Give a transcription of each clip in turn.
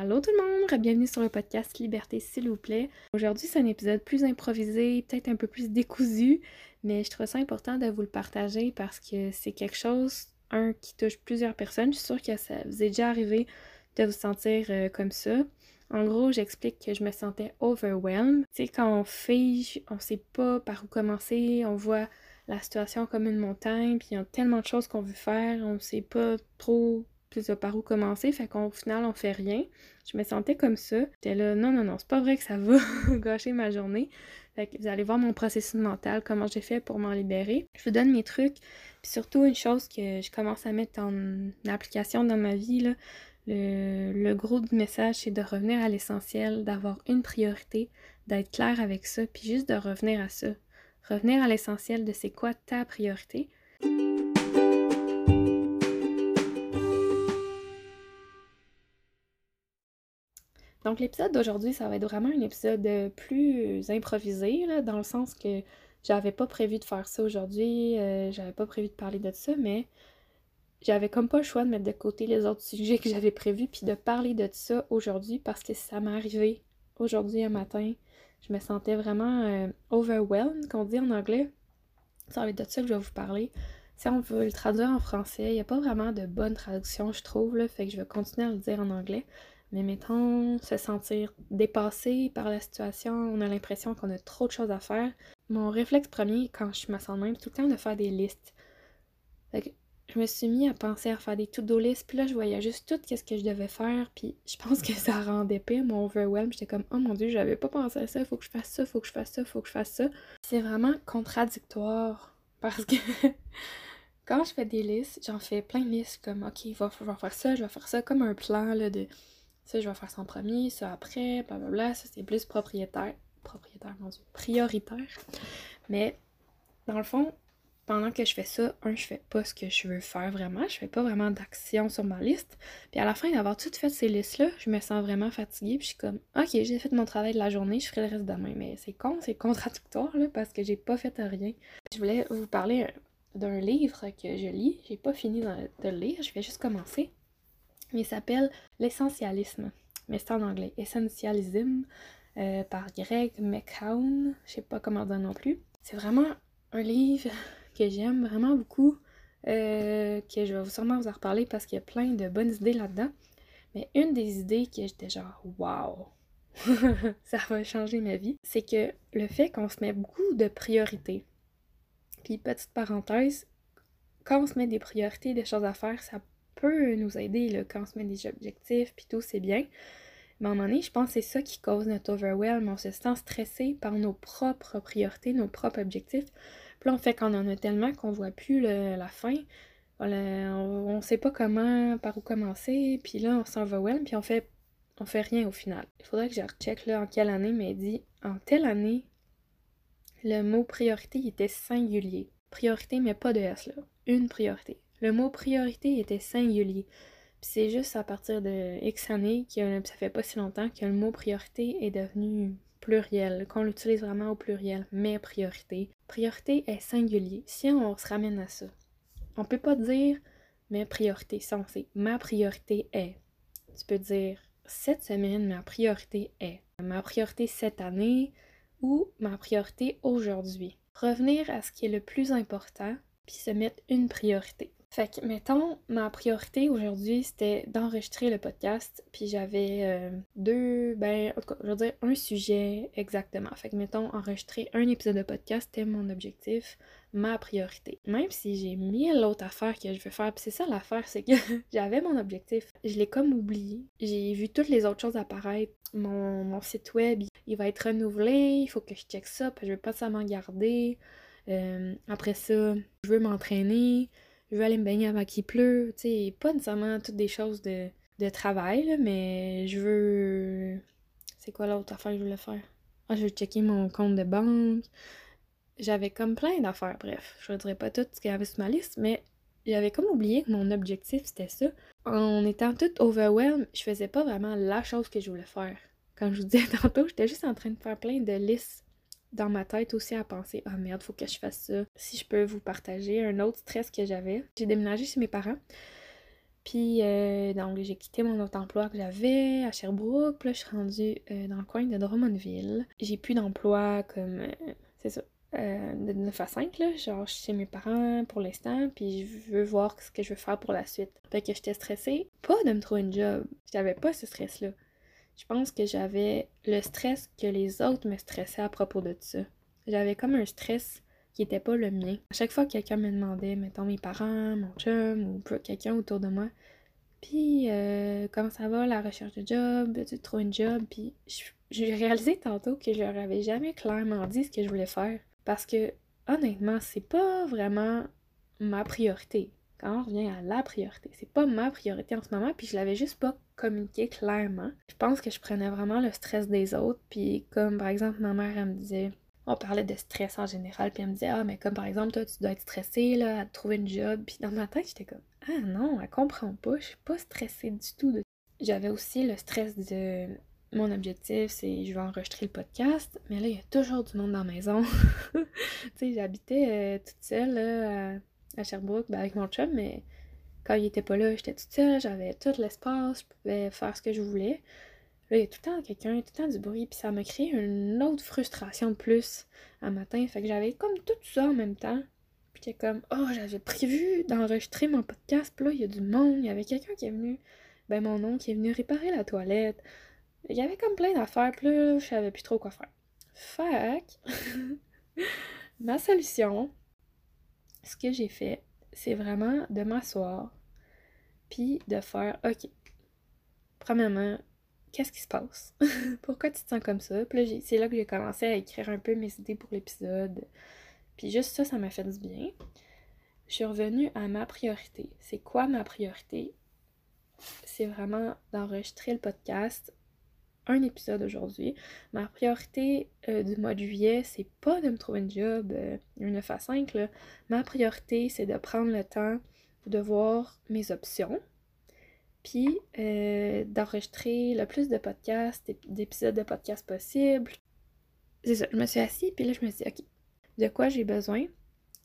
Allô tout le monde, bienvenue sur le podcast Liberté s'il vous plaît. Aujourd'hui c'est un épisode plus improvisé, peut-être un peu plus décousu, mais je trouve ça important de vous le partager parce que c'est quelque chose, un, qui touche plusieurs personnes. Je suis sûre que ça vous est déjà arrivé de vous sentir euh, comme ça. En gros, j'explique que je me sentais overwhelmed. Tu sais, quand on fait, on sait pas par où commencer, on voit la situation comme une montagne, puis il y a tellement de choses qu'on veut faire, on sait pas trop plus par où commencer, fait qu'au final, on fait rien. Je me sentais comme ça. J'étais là, non, non, non, c'est pas vrai que ça va gâcher ma journée. Fait que vous allez voir mon processus mental, comment j'ai fait pour m'en libérer. Je vous donne mes trucs, puis surtout une chose que je commence à mettre en application dans ma vie, le, gros message, c'est de revenir à l'essentiel, d'avoir une priorité, d'être clair avec ça, puis juste de revenir à ça. Revenir à l'essentiel de c'est quoi ta priorité. Donc l'épisode d'aujourd'hui, ça va être vraiment un épisode plus improvisé, là, dans le sens que j'avais pas prévu de faire ça aujourd'hui, euh, j'avais pas prévu de parler de ça, mais j'avais comme pas le choix de mettre de côté les autres sujets que j'avais prévus puis de parler de ça aujourd'hui parce que ça m'est arrivé aujourd'hui un matin. Je me sentais vraiment euh, overwhelmed, qu'on dit en anglais. Ça va être de ça que je vais vous parler. Si on veut le traduire en français, il n'y a pas vraiment de bonne traduction, je trouve, fait que je vais continuer à le dire en anglais. Mais mettons, se sentir dépassé par la situation, on a l'impression qu'on a trop de choses à faire. Mon réflexe premier, quand je me sens même, c'est tout le temps de faire des listes. Fait que je me suis mis à penser à faire des to-do lists, puis là, je voyais juste tout ce que je devais faire, puis je pense que ça rendait pire mon overwhelm. J'étais comme, oh mon dieu, j'avais pas pensé à ça, faut que je fasse ça, faut que je fasse ça, faut que je fasse ça. C'est vraiment contradictoire, parce que quand je fais des listes, j'en fais plein de listes, comme, ok, je vais faire ça, je vais faire ça, comme un plan, là, de ça, je vais faire ça en premier, ça après, blablabla. Ça, c'est plus propriétaire. Propriétaire, mon dieu. Prioritaire. Mais, dans le fond, pendant que je fais ça, un, je fais pas ce que je veux faire vraiment. Je fais pas vraiment d'action sur ma liste. Puis à la fin d'avoir tout fait ces listes-là, je me sens vraiment fatiguée. Puis je suis comme, ok, j'ai fait mon travail de la journée, je ferai le reste demain. Mais c'est con, c'est contradictoire, parce que j'ai pas fait rien. Je voulais vous parler d'un livre que je lis. J'ai pas fini de le lire, je vais juste commencer. Il s'appelle L'essentialisme, mais c'est en anglais. Essentialism euh, par Greg McCown. Je sais pas comment dire non plus. C'est vraiment un livre que j'aime vraiment beaucoup. Euh, que je vais sûrement vous en reparler parce qu'il y a plein de bonnes idées là-dedans. Mais une des idées que j'étais genre Wow! ça va changer ma vie, c'est que le fait qu'on se met beaucoup de priorités. Puis petite parenthèse, quand on se met des priorités, des choses à faire, ça peut nous aider là, quand on se met des objectifs, puis tout, c'est bien. Mais à un moment donné, je pense que c'est ça qui cause notre overwhelm. On se sent stressé par nos propres priorités, nos propres objectifs. Puis là, on fait qu'on en a tellement qu'on voit plus la fin. on, ne sait pas comment, par où commencer. Puis là, on s'overwhelm, puis on fait, on fait rien au final. Il faudrait que je recheck là en quelle année, mais dit en telle année, le mot priorité était singulier. Priorité, mais pas de S. Une priorité. Le mot priorité était singulier. Puis c'est juste à partir de X années, que ça fait pas si longtemps, que le mot priorité est devenu pluriel, qu'on l'utilise vraiment au pluriel, mes priorités. Priorité est singulier. Si on se ramène à ça, on peut pas dire mes priorités sont, c'est ma priorité est. Tu peux dire cette semaine, ma priorité est. Ma priorité cette année ou ma priorité aujourd'hui. Revenir à ce qui est le plus important, puis se mettre une priorité. Fait que, mettons, ma priorité aujourd'hui, c'était d'enregistrer le podcast, puis j'avais euh, deux, ben, en tout cas, je veux dire, un sujet exactement. Fait que, mettons, enregistrer un épisode de podcast, c'était mon objectif, ma priorité. Même si j'ai mille autres affaires que je veux faire, puis c'est ça l'affaire, c'est que j'avais mon objectif, je l'ai comme oublié. J'ai vu toutes les autres choses apparaître. Mon, site web, il va être renouvelé, il faut que je check ça, puis je veux pas seulement garder. Euh, après ça, je veux m'entraîner je veux aller me baigner avant qu'il pleut. Tu sais, pas nécessairement toutes des choses de, travail, mais je veux. C'est quoi l'autre affaire que je voulais faire? Ah, je veux checker mon compte de banque. J'avais comme plein d'affaires, bref. Je ne dirais pas tout ce qu'il y avait sur ma liste, mais j'avais comme oublié que mon objectif c'était ça. En étant toute overwhelmed, je faisais pas vraiment la chose que je voulais faire. Comme je vous disais tantôt, j'étais juste en train de faire plein de listes dans ma tête aussi à penser Ah merde, faut que je fasse ça. Si je peux vous partager un autre stress que j'avais. J'ai déménagé chez mes parents. Puis, euh, donc, j'ai quitté mon autre emploi que j'avais à Sherbrooke. Puis là, je suis rendue euh, dans le coin de Drummondville. J'ai plus d'emploi comme, euh, c'est ça, de 9 à 5, là. Genre, je suis chez mes parents pour l'instant, puis je veux voir ce que je veux faire pour la suite. Fait que j'étais stressée, pas de me trouver un job. J'avais pas ce stress-là. Je pense que j'avais le stress que les autres me stressaient à propos de ça. J'avais comme un stress qui était pas le mien. À chaque fois que quelqu'un me demandait, mettons mes parents, mon chum ou quelqu'un autour de moi, puis euh, comment ça va la recherche de job, tu trouves un job, puis j'ai réalisé tantôt que je leur avais jamais clairement dit ce que je voulais faire. Parce que honnêtement, c'est pas vraiment ma priorité. Quand on revient à la priorité, c'est pas ma priorité en ce moment, puis je l'avais juste pas communiqué clairement. Je pense que je prenais vraiment le stress des autres, puis comme par exemple ma mère, elle me disait on parlait de stress en général, puis elle me disait Ah, mais comme par exemple, toi, tu dois être stressée là, à trouver une job. Puis dans ma tête, j'étais comme Ah non, elle comprend pas, je suis pas stressée du tout. De... J'avais aussi le stress de mon objectif, c'est je vais enregistrer le podcast, mais là, il y a toujours du monde dans la maison. tu sais, j'habitais euh, toute seule là, à, Sherbrooke ben, avec mon chum, mais quand il était pas là, j'étais toute seule, j'avais tout l'espace, je pouvais faire ce que je voulais. Là, il y a tout le temps quelqu'un, tout le temps du bruit, puis ça m'a créé une autre frustration de plus un matin. Fait que j'avais comme tout ça en même temps. Puis j'étais comme, oh, j'avais prévu d'enregistrer mon podcast, puis là, il y a du monde, il y avait quelqu'un qui est venu, ben mon oncle qui est venu réparer la toilette. Il y avait comme plein d'affaires, puis là, je savais plus trop quoi faire. Fait ma solution, ce que j'ai fait, c'est vraiment de m'asseoir, puis de faire, ok, premièrement, qu'est-ce qui se passe? Pourquoi tu te sens comme ça? Puis c'est là que j'ai commencé à écrire un peu mes idées pour l'épisode. Puis juste ça, ça m'a fait du bien. Je suis revenue à ma priorité. C'est quoi ma priorité? C'est vraiment d'enregistrer le podcast, un épisode aujourd'hui. Ma priorité euh, du mois de juillet, c'est pas de me trouver un job, euh, une 9 à 5. Là. Ma priorité, c'est de prendre le temps de voir mes options, puis euh, d'enregistrer le plus de podcasts, d'épisodes de podcasts possibles. C'est ça, je me suis assise, puis là, je me suis dit, OK, de quoi j'ai besoin?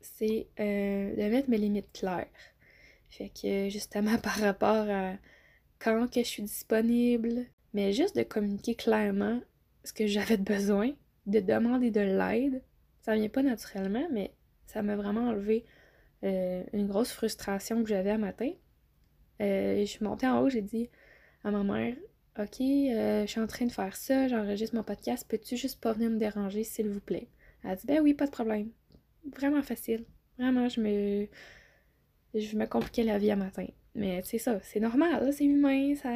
C'est euh, de mettre mes limites claires. Fait que, justement, par rapport à quand que je suis disponible, mais juste de communiquer clairement ce que j'avais de besoin, de demander de l'aide. Ça vient pas naturellement, mais ça m'a vraiment enlevé euh, une grosse frustration que j'avais à matin. Euh, je suis montée en haut, j'ai dit à ma mère Ok, euh, je suis en train de faire ça, j'enregistre mon podcast, peux-tu juste pas venir me déranger, s'il vous plaît Elle a dit Ben oui, pas de problème. Vraiment facile. Vraiment, je me. Je me compliquais la vie à matin. Mais c'est ça, c'est normal, c'est humain, ça.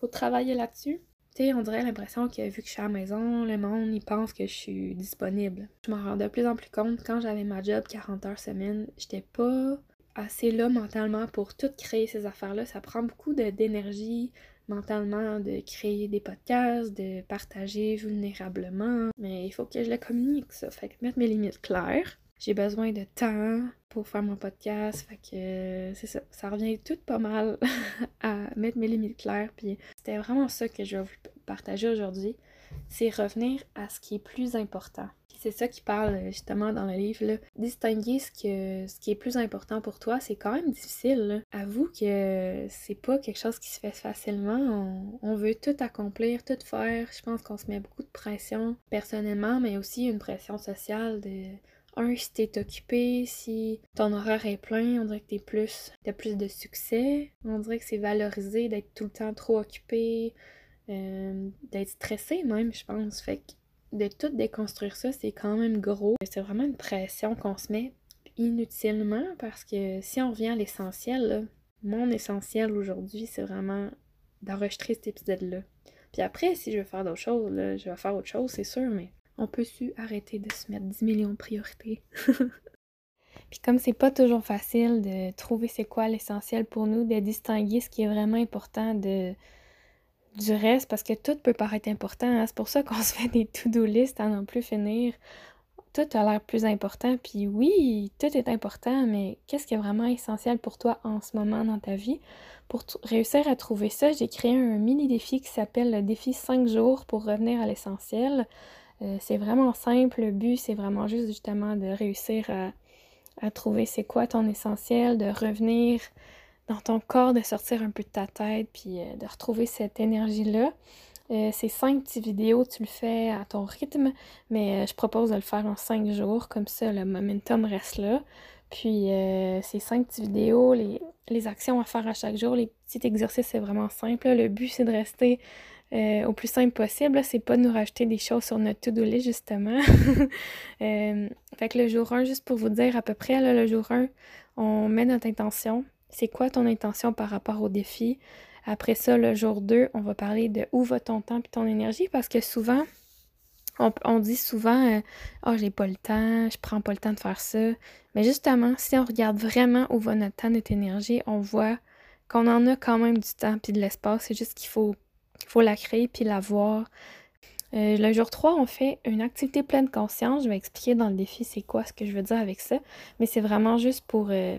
Faut travailler là-dessus. Tu sais, on dirait l'impression que vu que je suis à la maison, le monde, il pense que je suis disponible. Je m'en rends de plus en plus compte quand j'avais ma job 40 heures semaine, j'étais pas assez là mentalement pour tout créer ces affaires-là. Ça prend beaucoup d'énergie mentalement de créer des podcasts, de partager vulnérablement. Mais il faut que je le communique, ça. Fait que mettre mes limites claires. J'ai besoin de temps pour faire mon podcast. Fait que c'est ça. Ça revient tout pas mal à mettre mes limites claires. Puis c'était vraiment ça que je vais vous partager aujourd'hui. C'est revenir à ce qui est plus important c'est ça qui parle euh, justement dans le livre. Là. Distinguer ce, que, ce qui est plus important pour toi, c'est quand même difficile. Avoue que c'est pas quelque chose qui se fait facilement. On, veut tout accomplir, tout faire. Je pense qu'on se met beaucoup de pression personnellement, mais aussi une pression sociale de un, si t'es occupé, si ton horaire est plein, on dirait que t'es plus, t'as plus de succès. On dirait que c'est valorisé d'être tout le temps trop occupé, euh, d'être stressé même, je pense. Fait que de tout déconstruire ça, c'est quand même gros. C'est vraiment une pression qu'on se met inutilement parce que si on revient à l'essentiel, mon essentiel aujourd'hui, c'est vraiment d'enregistrer cet épisode-là. Puis après, si je veux faire d'autres choses, je vais faire autre chose, c'est sûr, mais on peut su arrêter de se mettre 10 millions de priorités. Puis comme c'est pas toujours facile de trouver c'est quoi l'essentiel pour nous, de distinguer ce qui est vraiment important du reste parce que tout peut paraître important. Hein. C'est pour ça qu'on se fait des to-do list à n'en plus finir. Tout a l'air plus important. Puis oui, tout est important, mais qu'est-ce qui est vraiment essentiel pour toi en ce moment dans ta vie? Pour réussir à trouver ça, j'ai créé un mini défi qui s'appelle le défi 5 jours pour revenir à l'essentiel. Euh, c'est vraiment simple. Le but, c'est vraiment juste justement de réussir à, trouver c'est quoi ton essentiel, de revenir dans ton corps, de sortir un peu de ta tête, puis de retrouver cette énergie-là. ces cinq petites vidéos, tu le fais à ton rythme, mais je propose de le faire en cinq jours, comme ça le momentum reste là. Puis ces cinq petites vidéos, les, actions à faire à chaque jour, les petits exercices, c'est vraiment simple. Le but, c'est de rester euh, au plus simple possible. C'est pas de nous rajouter des choses sur notre to-do list, justement. Euh, fait que le jour 1, juste pour vous dire à peu près, là, le jour 1, on met notre intention. C'est quoi ton intention par rapport au défi? Après ça, le jour 2, on va parler de où va ton temps et ton énergie parce que souvent, on, dit souvent oh, j'ai pas le temps, je prends pas le temps de faire ça. Mais justement, si on regarde vraiment où va notre temps, notre énergie, on voit qu'on en a quand même du temps puis de l'espace. C'est juste qu'il faut faut la créer puis la voir. Euh, le jour 3, on fait une activité pleine conscience. Je vais expliquer dans le défi c'est quoi ce que je veux dire avec ça. Mais c'est vraiment juste pour euh,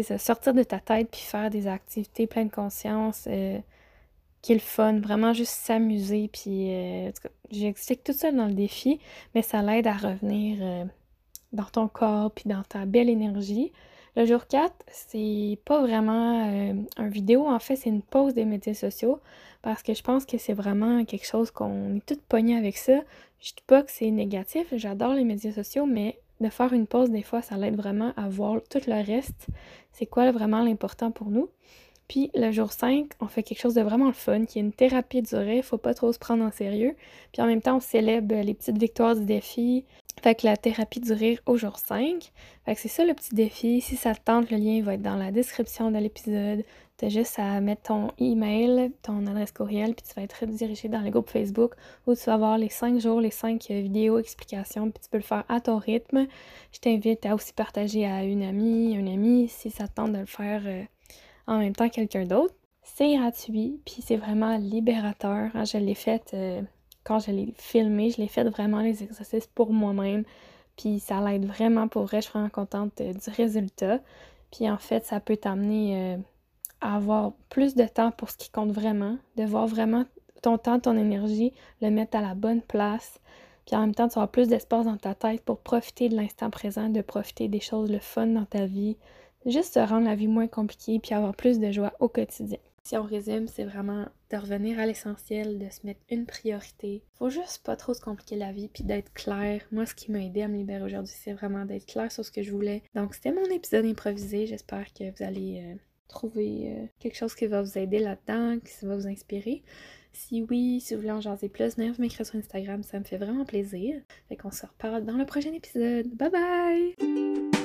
ça, sortir de ta tête puis faire des activités pleine conscience euh, qui est le fun. Vraiment juste s'amuser. Puis j'explique tout ça dans le défi, mais ça l'aide à revenir dans ton corps puis dans ta belle énergie. Le jour 4, c'est pas vraiment un vidéo, en fait, c'est une pause des médias sociaux parce que je pense que c'est vraiment quelque chose qu'on est toutes pognées avec ça. Je dis pas que c'est négatif, j'adore les médias sociaux, mais de faire une pause, des fois, ça l'aide vraiment à voir tout le reste. C'est quoi vraiment l'important pour nous? Puis le jour 5, on fait quelque chose de vraiment fun, qui est une thérapie durée, faut pas trop se prendre en sérieux. Puis en même temps, on célèbre les petites victoires du défi. Fait que la thérapie du rire au jour 5. Fait que c'est ça le petit défi. Si ça te tente, le lien va être dans la description de l'épisode. T'as juste à mettre ton email, ton adresse courriel, puis tu vas être redirigé dans le groupe Facebook où tu vas avoir les 5 jours, les 5 euh, vidéos, explications, puis tu peux le faire à ton rythme. Je t'invite à aussi partager à une amie, un ami, si ça te tente de le faire euh, en même temps quelqu'un d'autre. C'est gratuit, puis c'est vraiment libérateur. Hein. Je l'ai fait euh, quand je l'ai filmé, je l'ai fait vraiment les exercices pour moi-même. Puis ça l'aide vraiment pour vrai, je suis vraiment contente du résultat. Puis en fait, ça peut t'amener avoir plus de temps pour ce qui compte vraiment, de voir vraiment ton temps, ton énergie, le mettre à la bonne place. Puis en même temps, tu auras plus d'espace dans ta tête pour profiter de l'instant présent, de profiter des choses, le fun dans ta vie. Juste se rendre la vie moins compliquée puis avoir plus de joie au quotidien. Si on résume, c'est vraiment de revenir à l'essentiel, de se mettre une priorité. Faut juste pas trop se compliquer la vie puis d'être clair. Moi, ce qui m'a aidé à me libérer aujourd'hui, c'est vraiment d'être clair sur ce que je voulais. Donc, c'était mon épisode improvisé. J'espère que vous allez euh, trouver euh, quelque chose qui va vous aider là-dedans, qui va vous inspirer. Si oui, si vous voulez en jaser plus, venez m'écrire sur Instagram, ça me fait vraiment plaisir. Fait qu'on se reparle dans le prochain épisode. Bye bye!